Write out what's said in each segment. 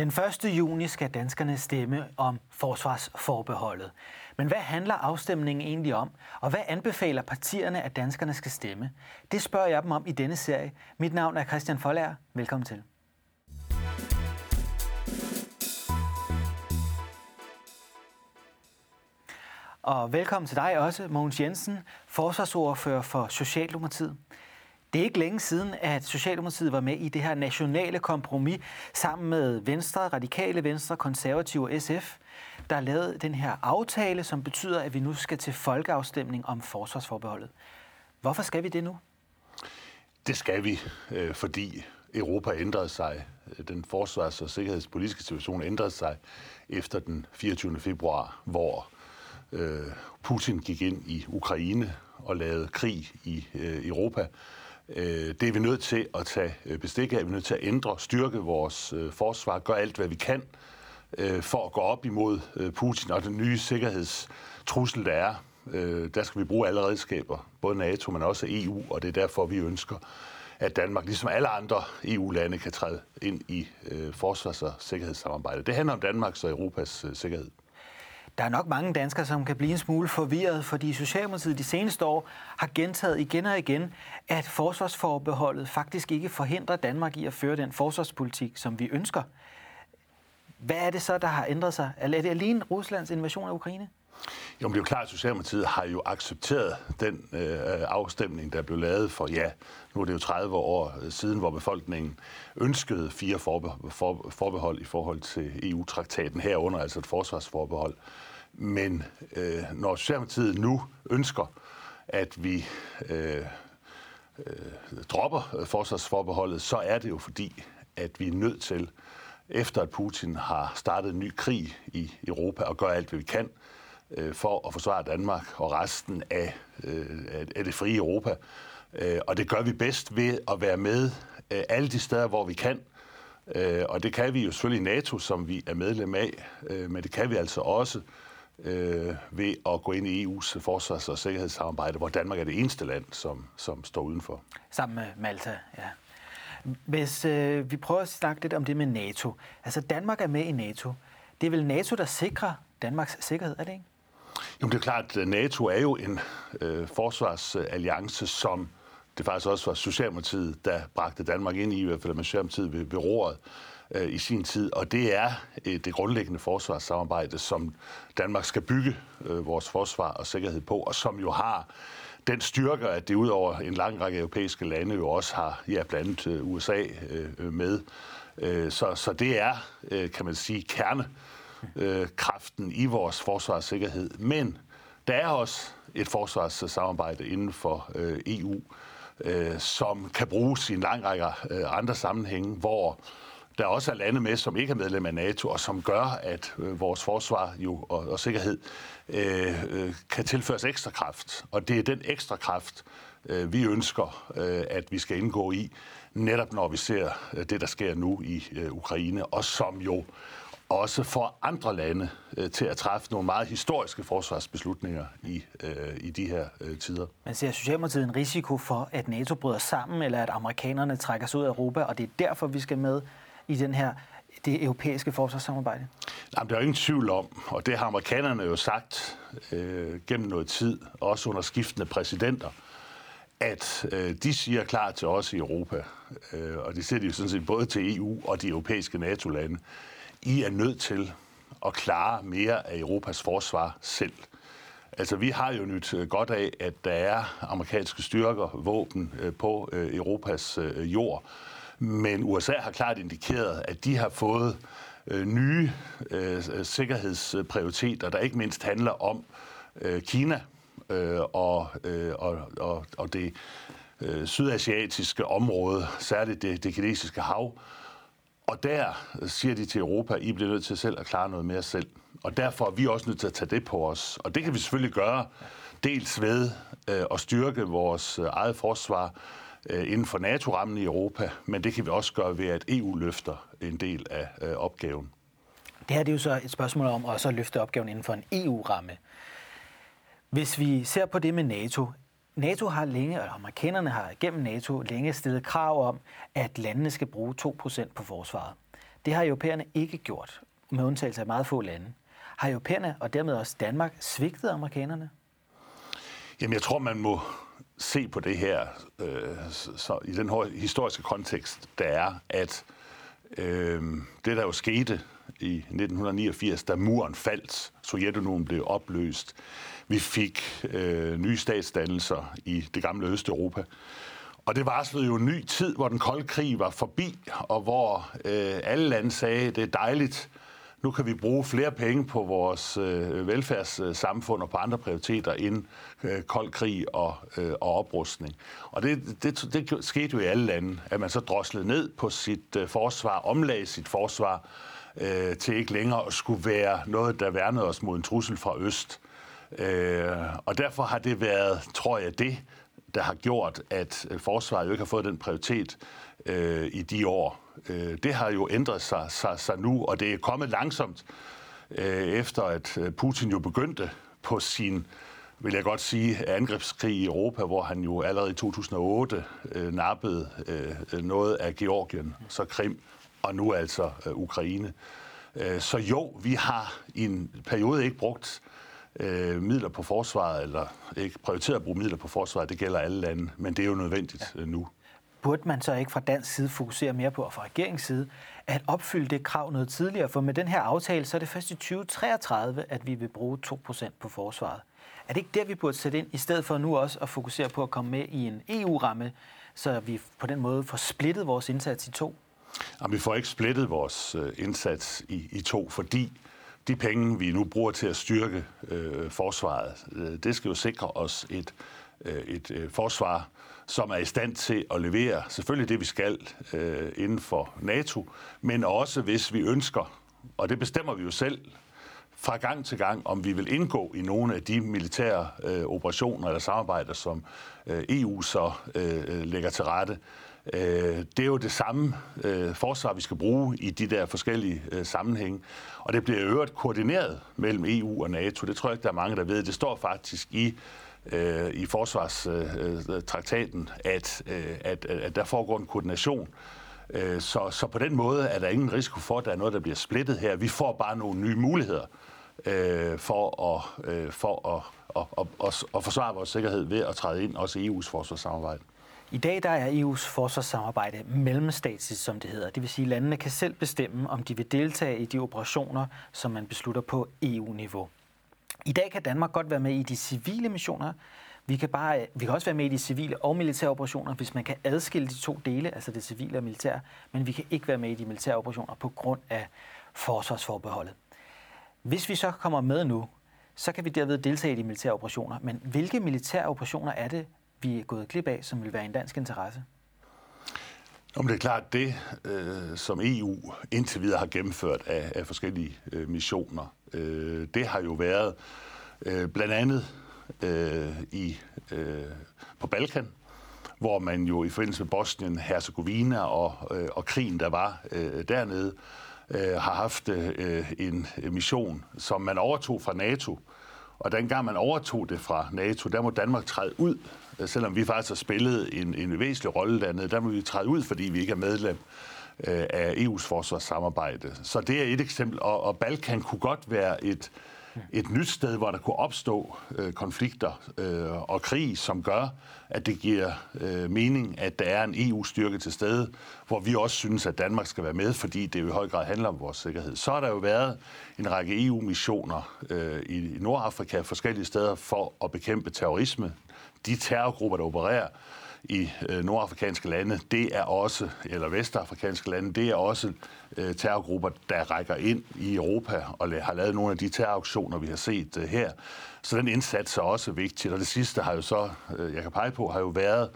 Den 1. juni skal danskerne stemme om forsvarsforbeholdet. Men hvad handler afstemningen egentlig om? Og hvad anbefaler partierne, at danskerne skal stemme? Det spørger jeg dem om i denne serie. Mit navn er Christian Folager. Velkommen til. Og velkommen til dig også, Mogens Jensen, forsvarsordfører for Socialdemokratiet. Det er ikke længe siden, at Socialdemokratiet var med i det her nationale kompromis sammen med Venstre, Radikale Venstre, Konservative og SF, der lavede den her aftale, som betyder, at vi nu skal til folkeafstemning om forsvarsforbeholdet. Hvorfor skal vi det nu? Det skal vi, øh, fordi Europa ændrede sig. Den forsvars- og sikkerhedspolitiske situation ændrede sig efter den 24. februar, hvor øh, Putin gik ind i Ukraine og lavede krig i øh, Europa. Øh, det er vi nødt til at tage øh, bestik af. Vi er nødt til at ændre, styrke vores øh, forsvar, gøre alt, hvad vi kan for at gå op imod Putin og den nye sikkerhedstrussel, der er. Der skal vi bruge alle redskaber, både NATO, men også EU, og det er derfor, vi ønsker, at Danmark, ligesom alle andre EU-lande, kan træde ind i forsvars- og sikkerhedssamarbejdet. Det handler om Danmarks og Europas sikkerhed. Der er nok mange danskere, som kan blive en smule forvirret, fordi Socialdemokratiet de seneste år har gentaget igen og igen, at forsvarsforbeholdet faktisk ikke forhindrer Danmark i at føre den forsvarspolitik, som vi ønsker. Hvad er det så, der har ændret sig? Er det alene Ruslands invasion af Ukraine? Jo, men det er jo klart, at Socialdemokratiet har jo accepteret den øh, afstemning, der blev lavet for, ja, nu er det jo 30 år siden, hvor befolkningen ønskede fire forbe- for, forbehold i forhold til EU-traktaten herunder, altså et forsvarsforbehold. Men øh, når Socialdemokratiet nu ønsker, at vi øh, øh, dropper øh, forsvarsforbeholdet, så er det jo fordi, at vi er nødt til, efter at Putin har startet en ny krig i Europa, og gør alt, hvad vi kan, øh, for at forsvare Danmark og resten af, øh, af det frie Europa. Øh, og det gør vi bedst ved at være med øh, alle de steder, hvor vi kan. Øh, og det kan vi jo selvfølgelig i NATO, som vi er medlem af, øh, men det kan vi altså også øh, ved at gå ind i EU's forsvars- og sikkerhedssamarbejde, hvor Danmark er det eneste land, som, som står udenfor. Sammen med Malta, ja. Hvis øh, vi prøver at snakke lidt om det med NATO. Altså Danmark er med i NATO. Det er vel NATO, der sikrer Danmarks sikkerhed, er det ikke? Jo, det er klart, at NATO er jo en øh, forsvarsalliance, som det faktisk også var Socialdemokratiet, der bragte Danmark ind i, i hvert fald Socialdemokratiet ved, ved roret øh, i sin tid. Og det er øh, det grundlæggende forsvarssamarbejde, som Danmark skal bygge øh, vores forsvar og sikkerhed på, og som jo har den styrker, at det udover en lang række europæiske lande jo også har ja, blandt andet øh, USA øh, øh, med. Øh, så, så det er, øh, kan man sige, kerne øh, kraften i vores forsvarssikkerhed. Men der er også et forsvarssamarbejde inden for øh, EU, øh, som kan bruges i en lang række øh, andre sammenhænge, hvor der også er lande med, som ikke er medlem af NATO, og som gør, at øh, vores forsvar jo, og, og sikkerhed øh, øh, kan tilføres ekstra kraft. Og det er den ekstra kraft, øh, vi ønsker, øh, at vi skal indgå i, netop når vi ser øh, det, der sker nu i øh, Ukraine, og som jo også for andre lande øh, til at træffe nogle meget historiske forsvarsbeslutninger i, øh, i de her øh, tider. Man ser Socialdemokratiet en risiko for, at NATO bryder sammen, eller at amerikanerne trækker sig ud af Europa, og det er derfor, vi skal med i den her det europæiske forsvarssamarbejde? Jamen, der er jo ingen tvivl om, og det har amerikanerne jo sagt øh, gennem noget tid, også under skiftende præsidenter, at øh, de siger klart til os i Europa, øh, og det siger de jo sådan set både til EU og de europæiske NATO-lande, i er nødt til at klare mere af Europas forsvar selv. Altså, vi har jo nyt øh, godt af, at der er amerikanske styrker, våben øh, på øh, Europas øh, jord. Men USA har klart indikeret, at de har fået øh, nye øh, sikkerhedsprioriteter, der ikke mindst handler om øh, Kina og, og, og, og det sydasiatiske område, særligt det, det kinesiske hav, og der siger de til Europa, I bliver nødt til selv at klare noget mere selv. Og derfor er vi også nødt til at tage det på os. Og det kan vi selvfølgelig gøre dels ved øh, at styrke vores øh, eget forsvar inden for NATO-rammen i Europa, men det kan vi også gøre ved, at EU løfter en del af øh, opgaven. Det her det er jo så et spørgsmål om også at løfte opgaven inden for en EU-ramme. Hvis vi ser på det med NATO, NATO har længe, og amerikanerne har gennem NATO længe stillet krav om, at landene skal bruge 2% på forsvaret. Det har europæerne ikke gjort, med undtagelse af meget få lande. Har europæerne, og dermed også Danmark, svigtet amerikanerne? Jamen, jeg tror, man må se på det her øh, så i den historiske kontekst, der er, at øh, det, der jo skete i 1989, da muren faldt, Sovjetunionen blev opløst, vi fik øh, nye statsdannelser i det gamle Østeuropa. Og det varslede jo en ny tid, hvor den kolde krig var forbi, og hvor øh, alle lande sagde, det er dejligt, nu kan vi bruge flere penge på vores øh, velfærdssamfund og på andre prioriteter end øh, kold krig og, øh, og oprustning. Og det, det, det skete jo i alle lande, at man så droslede ned på sit øh, forsvar, omlagde sit forsvar øh, til ikke længere at skulle være noget, der værnede os mod en trussel fra øst. Øh, og derfor har det været, tror jeg, det, der har gjort, at øh, forsvaret jo ikke har fået den prioritet øh, i de år. Øh, det har jo ændret sig, sig, sig nu, og det er kommet langsomt, øh, efter at øh, Putin jo begyndte på sin, vil jeg godt sige, angrebskrig i Europa, hvor han jo allerede i 2008 øh, nappede øh, noget af Georgien, så Krim, og nu altså øh, Ukraine. Øh, så jo, vi har i en periode ikke brugt øh, midler på forsvaret, eller ikke prioriteret at bruge midler på forsvaret, det gælder alle lande, men det er jo nødvendigt ja. nu. Burde man så ikke fra dansk side fokusere mere på, og fra regeringens side, at opfylde det krav noget tidligere? For med den her aftale, så er det først i 2033, at vi vil bruge 2% på forsvaret. Er det ikke der, vi burde sætte ind, i stedet for nu også at fokusere på at komme med i en EU-ramme, så vi på den måde får splittet vores indsats i to? Jamen, vi får ikke splittet vores øh, indsats i, i to, fordi de penge, vi nu bruger til at styrke øh, forsvaret, øh, det skal jo sikre os et, øh, et øh, forsvar, som er i stand til at levere selvfølgelig det, vi skal øh, inden for NATO, men også hvis vi ønsker, og det bestemmer vi jo selv fra gang til gang, om vi vil indgå i nogle af de militære øh, operationer eller samarbejder, som øh, EU så øh, lægger til rette. Øh, det er jo det samme øh, forsvar, vi skal bruge i de der forskellige øh, sammenhænge. Og det bliver øvrigt koordineret mellem EU og NATO. Det tror jeg ikke, der er mange, der ved. Det står faktisk i Øh, i forsvarstraktaten, at, øh, at, at der foregår en koordination. Øh, så, så på den måde er der ingen risiko for, at der er noget, der bliver splittet her. Vi får bare nogle nye muligheder for at, for at, at, at, at, forsvare vores sikkerhed ved at træde ind også i EU's forsvarssamarbejde. I dag der er EU's forsvarssamarbejde mellemstatsligt, som det hedder. Det vil sige, at landene kan selv bestemme, om de vil deltage i de operationer, som man beslutter på EU-niveau. I dag kan Danmark godt være med i de civile missioner. Vi kan, bare, øh, vi kan også være med i de civile og militære operationer, hvis man kan adskille de to dele, altså det civile og militære, men vi kan ikke være med i de militære operationer på grund af forsvarsforbeholdet. Hvis vi så kommer med nu, så kan vi derved deltage i de militære operationer. Men hvilke militære operationer er det, vi er gået glip af, som vil være en dansk interesse? Om det er klart, det øh, som EU indtil videre har gennemført af, af forskellige øh, missioner, øh, det har jo været øh, blandt andet øh, i øh, på Balkan, hvor man jo i forbindelse med Bosnien, Herzegovina og, øh, og krigen, der var øh, dernede, øh, har haft øh, en mission, som man overtog fra NATO. Og dengang man overtog det fra NATO, der må Danmark træde ud Øh, selvom vi faktisk har spillet en, en væsentlig rolle dernede, der må vi træde ud, fordi vi ikke er medlem øh, af EU's forsvarssamarbejde. Så det er et eksempel, og, og Balkan kunne godt være et, et nyt sted, hvor der kunne opstå øh, konflikter øh, og krig, som gør, at det giver øh, mening, at der er en EU-styrke til stede, hvor vi også synes, at Danmark skal være med, fordi det jo i høj grad handler om vores sikkerhed. Så har der jo været en række EU-missioner øh, i Nordafrika forskellige steder for at bekæmpe terrorisme de terrorgrupper, der opererer i øh, nordafrikanske lande, det er også, eller vestafrikanske lande, det er også øh, terrorgrupper, der rækker ind i Europa og har lavet nogle af de terroraktioner, vi har set øh, her. Så den indsats er også vigtig. Og det sidste har jo så, øh, jeg kan pege på, har jo været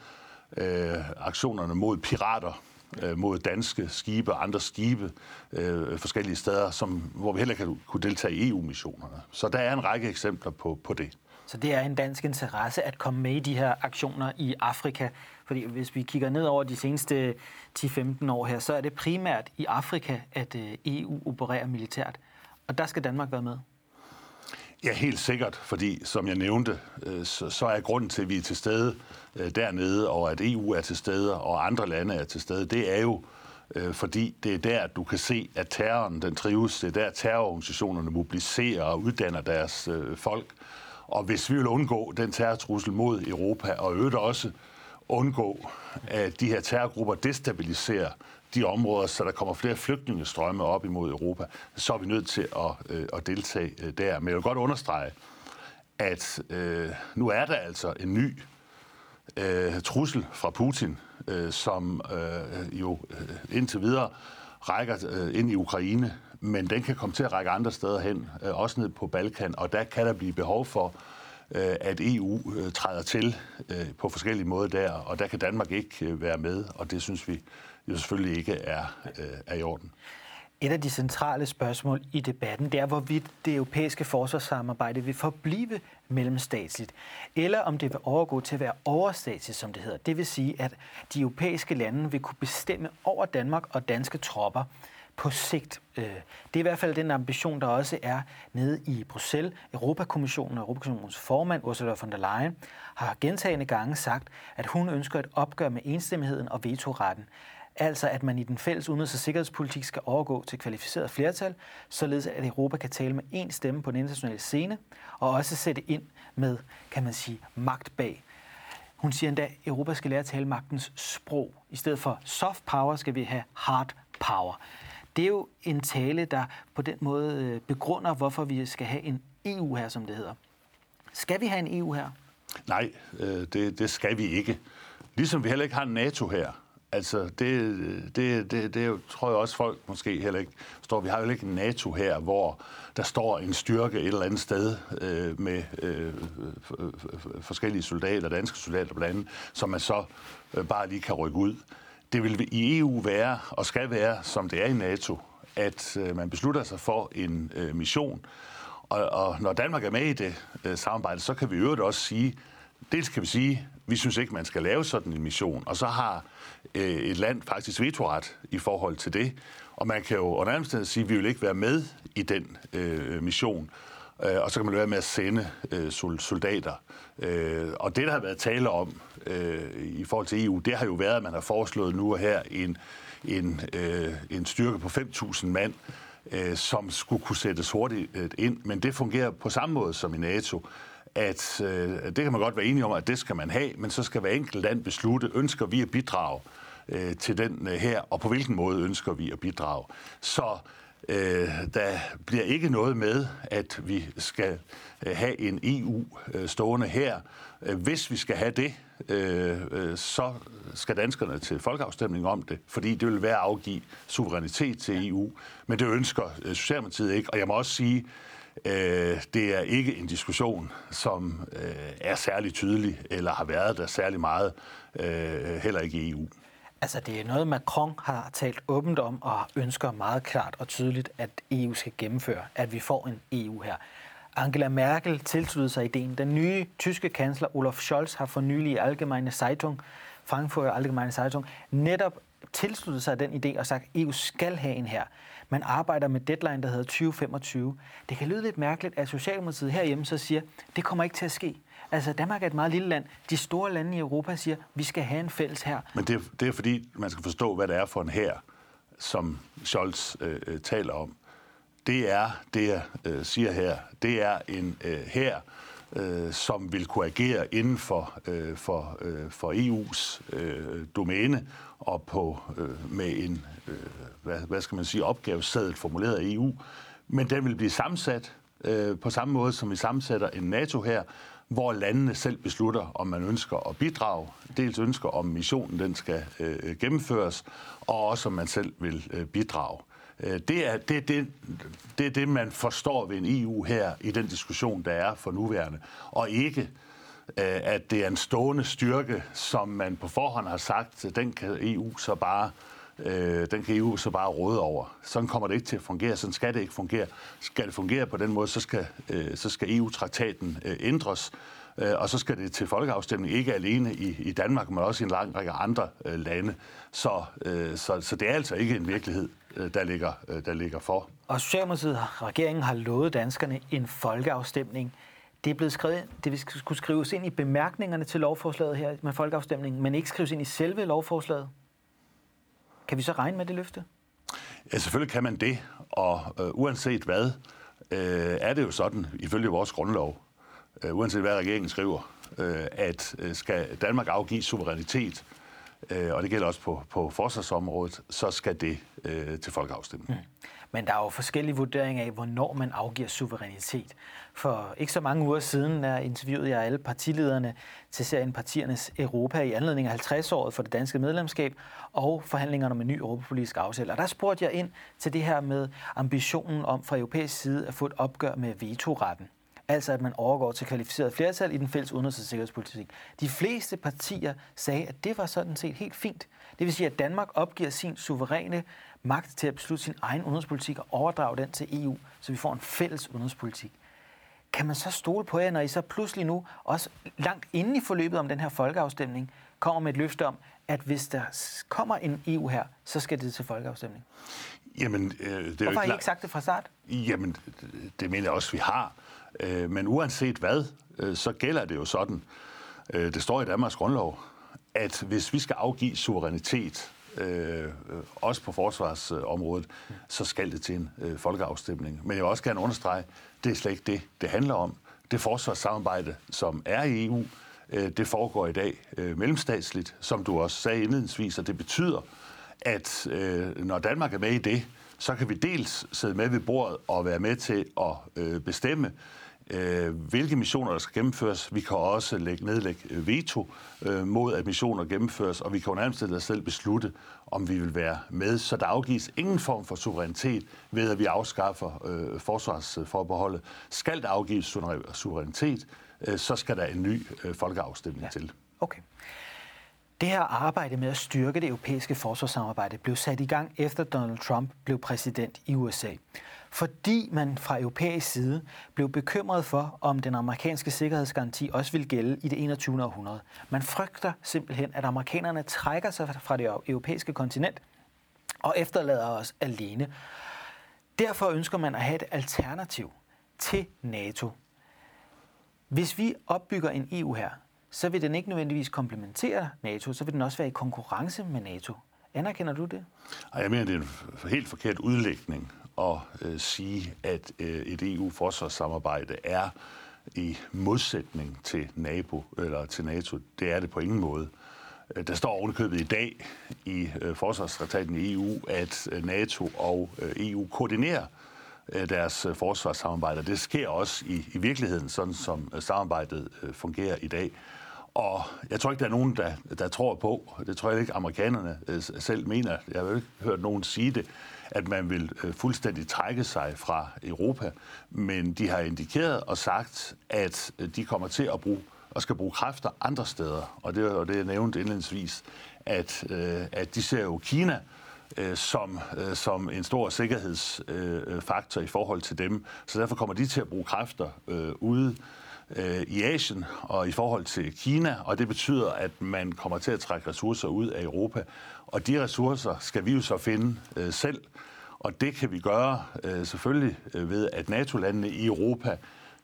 øh, aktionerne mod pirater, øh, mod danske skibe og andre skibe øh, forskellige steder, som, hvor vi heller kan kunne deltage i EU-missionerne. Så der er en række eksempler på, på det. Så det er en dansk interesse at komme med i de her aktioner i Afrika. Fordi hvis vi kigger ned over de seneste 10-15 år her, så er det primært i Afrika, at øh, EU opererer militært. Og der skal Danmark være med. Ja, helt sikkert, fordi som jeg nævnte, øh, så er grunden til, at vi er til stede øh, dernede, og at EU er til stede, og andre lande er til stede, det er jo fordi det er der, du kan se, at terroren den trives. Det er der, terrororganisationerne mobiliserer og uddanner deres folk. Og hvis vi vil undgå den terrortrussel mod Europa, og øvrigt også undgå, at de her terrorgrupper destabiliserer de områder, så der kommer flere flygtningestrømme op imod Europa, så er vi nødt til at, øh, at deltage øh, der. Men jeg vil godt understrege, at øh, nu er der altså en ny øh, trussel fra Putin, øh, som øh, jo øh, indtil videre rækker øh, ind i Ukraine, men den kan komme til at række andre steder hen, øh, også ned på Balkan, og der kan der blive behov for, øh, at EU øh, træder til på forskellige måder der, og der kan Danmark ikke være med, og det synes vi jo selvfølgelig ikke er, er i orden. Et af de centrale spørgsmål i debatten, det er, hvorvidt det europæiske forsvarssamarbejde vil forblive mellemstatsligt, eller om det vil overgå til at være overstatsligt, som det hedder. Det vil sige, at de europæiske lande vil kunne bestemme over Danmark og danske tropper på sigt. Øh, det er i hvert fald den ambition, der også er nede i Bruxelles. Europakommissionen og Europakommissionens formand, Ursula von der Leyen, har gentagende gange sagt, at hun ønsker et opgør med enstemmigheden og vetoretten. Altså at man i den fælles udenrigs- og sikkerhedspolitik skal overgå til kvalificeret flertal, således at Europa kan tale med én stemme på den internationale scene, og også sætte ind med, kan man sige, magt bag. Hun siger endda, at Europa skal lære at tale magtens sprog. I stedet for soft power skal vi have hard power. Det er jo en tale, der på den måde begrunder, hvorfor vi skal have en EU her, som det hedder. Skal vi have en EU her? Nej, øh, det, det skal vi ikke. Ligesom vi heller ikke har en NATO her. Altså, det, det, det, det tror jeg også folk måske heller ikke står. Vi har jo ikke en NATO her, hvor der står en styrke et eller andet sted øh, med øh, forskellige soldater, danske soldater blandt andet, som man så øh, bare lige kan rykke ud. Det vil i EU være, og skal være, som det er i NATO, at øh, man beslutter sig for en øh, mission, og, og når Danmark er med i det øh, samarbejde, så kan vi øvrigt også sige, dels kan vi sige, vi synes ikke, man skal lave sådan en mission, og så har øh, et land faktisk vetoret i forhold til det. Og man kan jo under andet sige, at vi vil ikke være med i den øh, mission. Øh, og så kan man være med at sende øh, soldater. Øh, og det, der har været tale om øh, i forhold til EU, det har jo været, at man har foreslået nu og her en, en, øh, en styrke på 5.000 mand, øh, som skulle kunne sættes hurtigt øh, ind. Men det fungerer på samme måde som i NATO at øh, det kan man godt være enige om, at det skal man have, men så skal hver enkelt land beslutte, ønsker vi at bidrage øh, til den øh, her, og på hvilken måde ønsker vi at bidrage. Så øh, der bliver ikke noget med, at vi skal øh, have en EU øh, stående her. Øh, hvis vi skal have det, øh, øh, så skal danskerne til folkeafstemning om det, fordi det vil være at afgive suverænitet til EU. Men det ønsker øh, Socialdemokratiet ikke, og jeg må også sige, Øh, det er ikke en diskussion, som øh, er særlig tydelig, eller har været der særlig meget, øh, heller ikke i EU. Altså, det er noget, Macron har talt åbent om, og ønsker meget klart og tydeligt, at EU skal gennemføre, at vi får en EU her. Angela Merkel tilsluttede sig ideen. Den nye tyske kansler Olaf Scholz har for nylig i Allgemeine Zeitung, Frankfurt Allgemeine Zeitung, netop tilsluttet sig den idé og sagt, e at EU skal have en her. Man arbejder med deadline, der hedder 2025. Det kan lyde lidt mærkeligt, at Socialdemokratiet herhjemme så siger, det kommer ikke til at ske. Altså, Danmark er et meget lille land. De store lande i Europa siger, vi skal have en fælles her. Men det, det er fordi, man skal forstå, hvad det er for en her, som Scholz øh, øh taler om. Det er, det jeg øh, siger her, det er en øh, her, øh, som vil kunne agere inden for, øh, for, øh, for EU's øh, domæne og på, øh, med en øh, hvad, hvad skal man sige, opgavesadet formuleret af EU, men den vil blive sammensat øh, på samme måde, som vi sammensætter en NATO her, hvor landene selv beslutter, om man ønsker at bidrage, dels ønsker, om missionen den skal øh, gennemføres, og også om man selv vil øh, bidrage. Øh, det er det, det, det er det, man forstår ved en EU her i den diskussion, der er for nuværende, og ikke øh, at det er en stående styrke, som man på forhånd har sagt, den kan EU så bare øh, den kan EU så bare råde over. Sådan kommer det ikke til at fungere, sådan skal det ikke fungere. Skal det fungere på den måde, så skal, øh, så skal EU-traktaten øh, ændres, og så skal det til folkeafstemning, ikke alene i, i Danmark, men også i en lang række andre øh, lande. Så, øh, så, så det er altså ikke en virkelighed, øh, der, ligger, øh, der ligger for. Og Socialdemokratiet, regeringen har lovet danskerne en folkeafstemning. Det er blevet skrevet, det skulle skrives ind i bemærkningerne til lovforslaget her med folkeafstemningen, men ikke skrives ind i selve lovforslaget. Kan vi så regne med det løfte? Ja, selvfølgelig kan man det, og øh, uanset hvad, øh, er det jo sådan, ifølge vores grundlov, øh, uanset hvad regeringen skriver, øh, at øh, skal Danmark afgive suverænitet, øh, og det gælder også på, på forsvarsområdet, så skal det øh, til folkeafstemning. Mm. Men der er jo forskellige vurderinger af, hvornår man afgiver suverænitet. For ikke så mange uger siden der interviewede jeg alle partilederne til serien Partiernes Europa i anledning af 50-året for det danske medlemskab og forhandlingerne om en ny europapolitisk aftale. Og der spurgte jeg ind til det her med ambitionen om fra europæisk side at få et opgør med vetoretten. Altså at man overgår til kvalificeret flertal i den fælles udenrigs- og sikkerhedspolitik. De fleste partier sagde, at det var sådan set helt fint. Det vil sige, at Danmark opgiver sin suveræne magt til at beslutte sin egen udenrigspolitik og overdrage den til EU, så vi får en fælles udenrigspolitik. Kan man så stole på jer, når I så pludselig nu, også langt inden i forløbet om den her folkeafstemning, kommer med et løfte om, at hvis der kommer en EU her, så skal det til folkeafstemning? Jamen, øh, det er Hvorfor jo har I ikke sagt det fra start? Jamen, det mener jeg også, vi har. Øh, men uanset hvad, øh, så gælder det jo sådan, øh, det står i Danmarks grundlov, at hvis vi skal afgive suverænitet, øh, også på forsvarsområdet, så skal det til en øh, folkeafstemning. Men jeg vil også gerne understrege, det er slet ikke det, det handler om. Det forsvarssamarbejde, som er i EU, øh, det foregår i dag øh, mellemstatsligt, som du også sagde indledningsvis, og det betyder, at øh, når Danmark er med i det, så kan vi dels sidde med ved bordet og være med til at øh, bestemme, øh, hvilke missioner, der skal gennemføres. Vi kan også lægge, nedlægge veto øh, mod, at missioner gennemføres, og vi kan under omstændigheder selv beslutte, om vi vil være med. Så der afgives ingen form for suverænitet ved, at vi afskaffer øh, forsvarsforbeholdet. Skal der afgives suverænitet, øh, så skal der en ny øh, folkeafstemning ja. til. Okay. Det her arbejde med at styrke det europæiske forsvarssamarbejde blev sat i gang efter Donald Trump blev præsident i USA. Fordi man fra europæisk side blev bekymret for, om den amerikanske sikkerhedsgaranti også vil gælde i det 21. århundrede. Man frygter simpelthen, at amerikanerne trækker sig fra det europæiske kontinent og efterlader os alene. Derfor ønsker man at have et alternativ til NATO. Hvis vi opbygger en EU her, så vil den ikke nødvendigvis komplementere NATO, så vil den også være i konkurrence med NATO. Anerkender du det? Jeg mener, det er en helt forkert udlægning at øh, sige, at øh, et EU-forsvarssamarbejde er i modsætning til NATO, eller til NATO. Det er det på ingen måde. Øh, der står ovenikøbet i dag i øh, forsvarstraktaten i EU, at øh, NATO og øh, EU koordinerer øh, deres øh, forsvarssamarbejde. Det sker også i, i virkeligheden, sådan som øh, samarbejdet øh, fungerer i dag. Og jeg tror ikke, der er nogen, der, der tror på, det tror jeg ikke, amerikanerne øh, selv mener, jeg har jo ikke hørt nogen sige det, at man vil øh, fuldstændig trække sig fra Europa, men de har indikeret og sagt, at øh, de kommer til at bruge og skal bruge kræfter andre steder. Og det var det, jeg nævnte indledningsvis, at, øh, at de ser jo Kina som, som en stor sikkerhedsfaktor i forhold til dem. Så derfor kommer de til at bruge kræfter ude øh, i Asien og i forhold til Kina, og det betyder, at man kommer til at trække ressourcer ud af Europa. Og de ressourcer skal vi jo så finde øh, selv, og det kan vi gøre øh, selvfølgelig øh, ved, at NATO-landene i Europa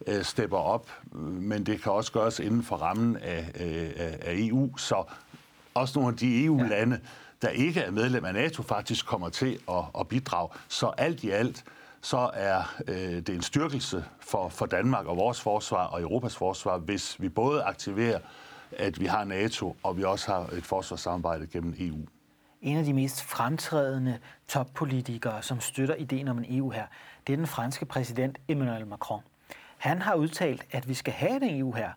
øh, stepper op, men det kan også gøres inden for rammen af, øh, af EU, så også nogle af de EU-lande, der ikke er medlem af NATO, faktisk kommer til at, at bidrage. Så alt i alt, så er øh, det en styrkelse for, for Danmark og vores forsvar og Europas forsvar, hvis vi både aktiverer, at vi har NATO, og vi også har et forsvarssamarbejde gennem EU. En af de mest fremtrædende toppolitikere, som støtter ideen om en EU her, det er den franske præsident Emmanuel Macron. Han har udtalt, at vi skal have en EU her,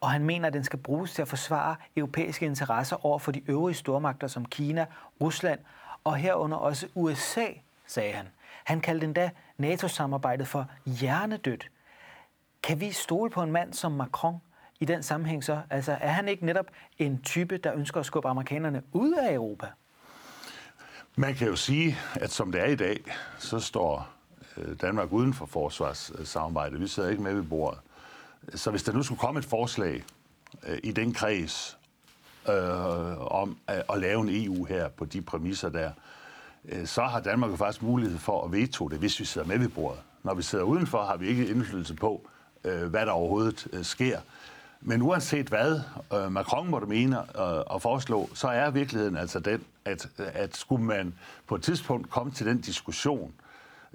og han mener, at den skal bruges til at forsvare europæiske interesser over for de øvrige stormagter som Kina, Rusland og herunder også USA, sagde han. Han kaldte endda NATO-samarbejdet for hjernedødt. Kan vi stole på en mand som Macron i den sammenhæng så? Altså, er han ikke netop en type, der ønsker at skubbe amerikanerne ud af Europa? Man kan jo sige, at som det er i dag, så står øh, Danmark uden for forsvarssamarbejdet. Vi sidder ikke med ved bordet. Så hvis der nu skulle komme et forslag øh, i den kreds øh, om at, at lave en EU her på de præmisser der, Øh, Øh, så har Danmark jo faktisk mulighed for at veto det, hvis vi sidder med ved bordet. Når vi sidder udenfor, har vi ikke indflydelse på, øh, hvad der overhovedet øh, sker. Men uanset hvad Macron måtte mene og foreslå, så er virkeligheden altså den, at, at skulle man på et tidspunkt komme til den diskussion,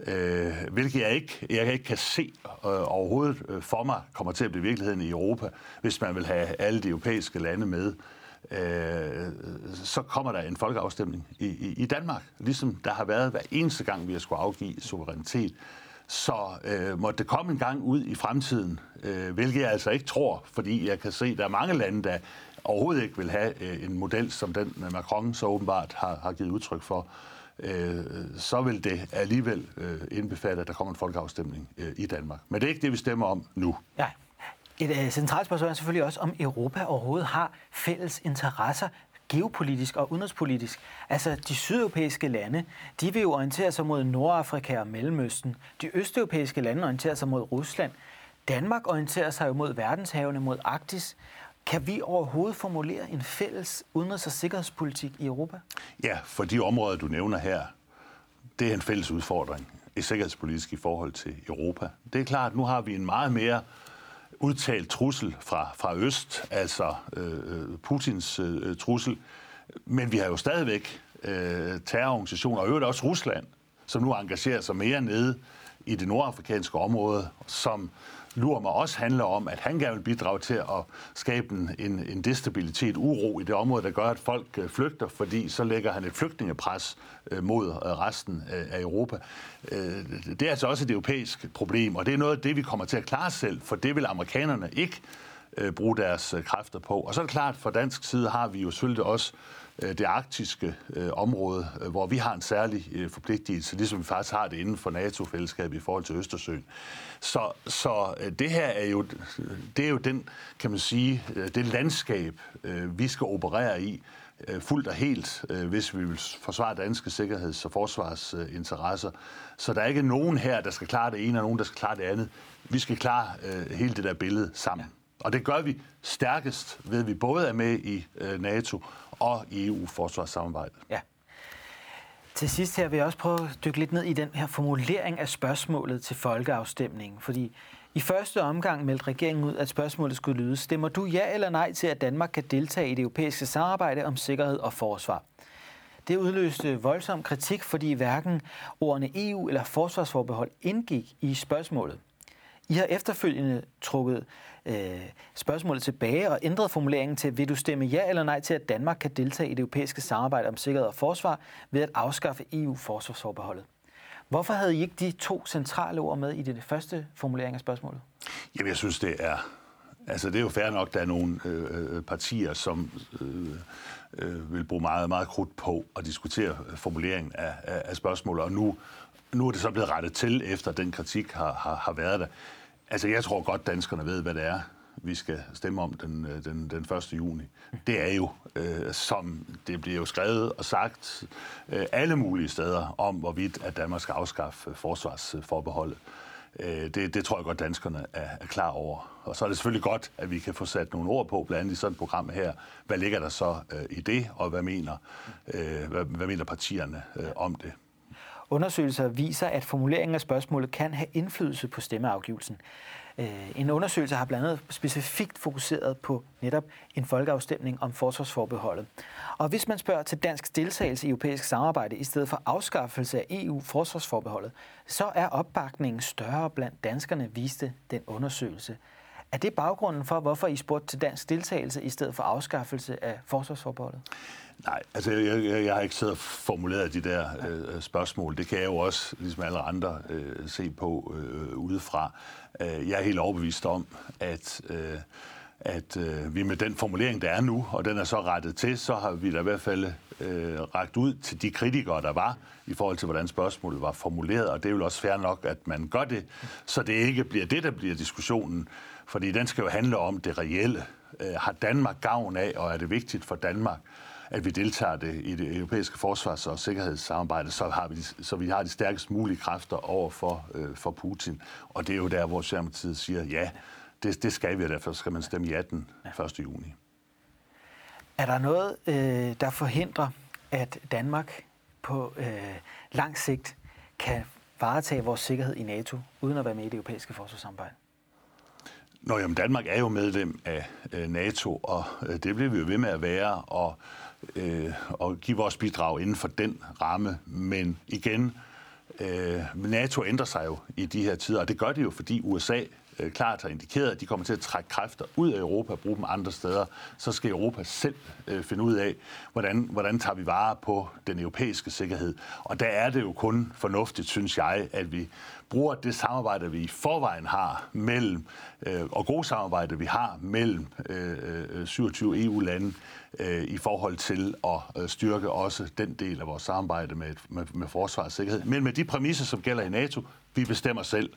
øh, hvilket jeg ikke, jeg ikke kan se øh, overhovedet øh, for mig kommer til at blive virkeligheden i Europa, hvis man vil have alle de europæiske lande med, øh, så kommer der en folkeafstemning i, i, i Danmark, ligesom der har været hver eneste gang, vi har skulle afgive suverænitet. Så øh, måtte det komme en gang ud i fremtiden, øh, hvilket jeg altså ikke tror, fordi jeg kan se, at der er mange lande, der overhovedet ikke vil have øh, en model, som den øh, Macron så åbenbart har, har givet udtryk for, øh, så vil det alligevel øh, indbefatte, at der kommer en folkeafstemning øh, i Danmark. Men det er ikke det, vi stemmer om nu. Ja. Et øh, centralt spørgsmål er selvfølgelig også, om Europa overhovedet har fælles interesser geopolitisk og udenrigspolitisk. Altså, de sydeuropæiske lande, de vil jo orientere sig mod Nordafrika og Mellemøsten. De østeuropæiske lande orienterer sig mod Rusland. Danmark orienterer sig jo mod verdenshavene, mod Arktis. Kan vi overhovedet formulere en fælles udenrigs- og sikkerhedspolitik i Europa? Ja, for de områder, du nævner her, det er en fælles udfordring i sikkerhedspolitisk i forhold til Europa. Det er klart, at nu har vi en meget mere udtalt trussel fra, fra øst, altså øh, øh Putins øh, øh, trussel. Men vi har jo stadigvæk øh, terrororganisationer, og øvrigt også Rusland, som nu engagerer sig mere nede i det nordafrikanske område, som lurer mig også handler om, at han gerne vil bidrage til at skabe en, en destabilitet, uro i det område, der gør, at folk øh, flygter, fordi så lægger han et flygtningepres øh, mod øh, resten af Europa. Det er altså også et europæisk problem, og det er noget af det, vi kommer til at klare selv, for det vil amerikanerne ikke bruge deres kræfter på. Og så er det klart, at fra dansk side har vi jo selvfølgelig også Øh, det arktiske øh, område, øh, hvor vi har en særlig øh, forpligtelse, ligesom vi faktisk har det inden for NATO-fællesskabet i forhold til Østersøen. Så, så øh, det her er jo, det er jo den, kan man sige, øh, det landskab, øh, vi skal operere i, øh, fuldt og helt, øh, hvis vi vil forsvare danske sikkerheds- og forsvarsinteresser. Så der er ikke nogen her, der skal klare det ene, og nogen, der skal klare det andet. Vi skal klare øh, hele det der billede sammen. Og det gør vi stærkest ved, at vi både er med i øh, NATO og e i EU-forsvarssamarbejdet. Ja. Til sidst her vil jeg også prøve at dykke lidt ned i den her formulering af spørgsmålet til folkeafstemningen, fordi i første omgang meldte regeringen ud, at spørgsmålet skulle lyde, stemmer du ja eller nej til, at Danmark kan deltage i det europæiske samarbejde om sikkerhed og forsvar? Det udløste voldsom kritik, fordi hverken ordene EU eller forsvarsforbehold indgik i spørgsmålet. I har efterfølgende trukket øh, spørgsmålet tilbage og ændret formuleringen til, vil du stemme ja eller nej til, at Danmark kan deltage i det europæiske samarbejde om sikkerhed og forsvar ved at afskaffe EU-forsvarsforbeholdet? Hvorfor havde I ikke de to centrale ord med i det første formulering af spørgsmålet? Jamen, jeg synes, det er... Altså, det er jo fair nok, at der er nogle øh, øh partier, som øh, øh, vil bruge meget, meget krudt på at diskutere formuleringen af, af, af spørgsmålet, og nu, nu er det så blevet rettet til, efter den kritik har, har, har været der. Altså, jeg tror godt, danskerne ved, hvad det er, vi skal stemme om den, øh, den, den 1. juni. Det er jo, øh, som det bliver jo skrevet og sagt øh, alle mulige steder om, hvorvidt at Danmark skal afskaffe øh, forsvarsforbeholdet. Øh, det, det tror jeg godt, danskerne er, er klar over. Og så er det selvfølgelig godt, at vi kan få sat nogle ord på, blandt andet i sådan et program her. Hvad ligger der så øh, i det, og hvad mener, øh, hvad, hvad mener partierne øh, om det? Undersøgelser viser, at formuleringen af spørgsmålet kan have indflydelse på stemmeafgivelsen. Øh, en undersøgelse har blandt andet specifikt fokuseret på netop en folkeafstemning om forsvarsforbeholdet. Og hvis man spørger til dansk deltagelse i europæisk samarbejde i stedet for afskaffelse af EU-forsvarsforbeholdet, så er opbakningen større blandt danskerne, viste den undersøgelse. Er det baggrunden for, hvorfor I spurgte til dansk deltagelse i stedet for afskaffelse af forsvarsforbeholdet? Nej, altså jeg, jeg, jeg har ikke siddet og formuleret de der øh, spørgsmål. Det kan jeg jo også, ligesom alle andre, øh, se på øh, udefra. Øh, jeg er helt overbevist om, at, øh, at øh, vi med den formulering, der er nu, og den er så rettet til, så har vi da i hvert fald øh, ragt ud til de kritikere, der var, i forhold til, hvordan spørgsmålet var formuleret, og det er jo også fair nok, at man gør det, så det ikke bliver det, der bliver diskussionen, fordi den skal jo handle om det reelle. Øh, har Danmark gavn af, og er det vigtigt for Danmark, at vi deltager det i det europæiske forsvars- og sikkerhedssamarbejde, så, har vi, så vi har de stærkest mulige kræfter over for, øh, for Putin. Og det er jo der, hvor Socialdemokratiet siger, ja, det, det skal vi, og derfor skal man stemme ja den 1. juni. Er der noget, øh, der forhindrer, at Danmark på øh, lang sigt kan varetage vores sikkerhed i NATO, uden at være med i det europæiske forsvarssamarbejde? Nå, jamen Danmark er jo medlem af NATO, og det bliver vi jo ved med at være, og, øh, og give vores bidrag inden for den ramme. Men igen, øh, NATO ændrer sig jo i de her tider, og det gør det jo, fordi USA øh, klart har indikeret, at de kommer til at trække kræfter ud af Europa og bruge dem andre steder, så skal Europa selv øh, finde ud af, hvordan, hvordan tager vi vare på den europæiske sikkerhed. Og der er det jo kun fornuftigt, synes jeg, at vi bruger det samarbejde, vi i forvejen har mellem, øh, og gode samarbejde, vi har mellem øh, øh 27 EU-lande øh, i forhold til at øh, styrke også den del af vores samarbejde med, med, med forsvar og sikkerhed. Men med de præmisser, som gælder i NATO, vi bestemmer selv,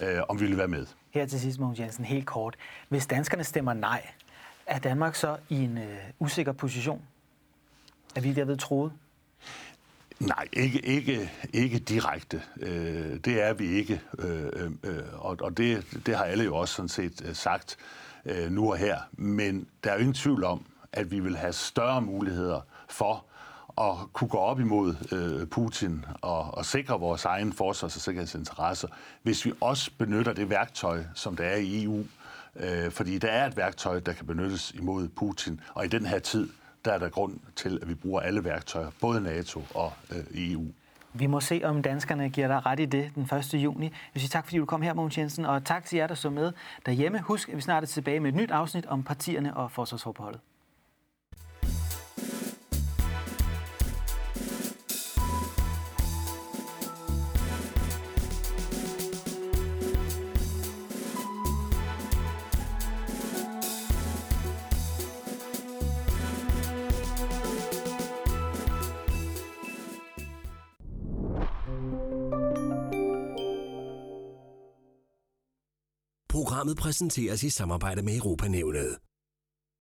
øh, om vi vil være med. Her til sidst, Mogens Jensen, helt kort. Hvis danskerne stemmer nej, er Danmark så i en øh, usikker position? Er vi derved troet? Nej, ikke, ikke, ikke direkte. Øh, det er vi ikke. Øh, øh, og og det, det har alle jo også sådan set øh, sagt øh, nu og her. Men der er jo ingen tvivl om, at vi vil have større muligheder for at kunne gå op imod øh, Putin og, og sikre vores egen forsvars- og sikkerhedsinteresser, hvis vi også benytter det værktøj, som der er i EU. Øh, fordi der er et værktøj, der kan benyttes imod Putin, og i den her tid, der er der grund til, at vi bruger alle værktøjer, både NATO og øh, EU. Vi må se, om danskerne giver dig ret i det den 1. juni. Jeg vil sige tak, fordi du kom her, Mogens Jensen, og tak til jer, der så med derhjemme. Husk, at vi snart er tilbage med et nyt afsnit om partierne og forsvarsforbeholdet. Programmet præsenteres i samarbejde med Europanævnet.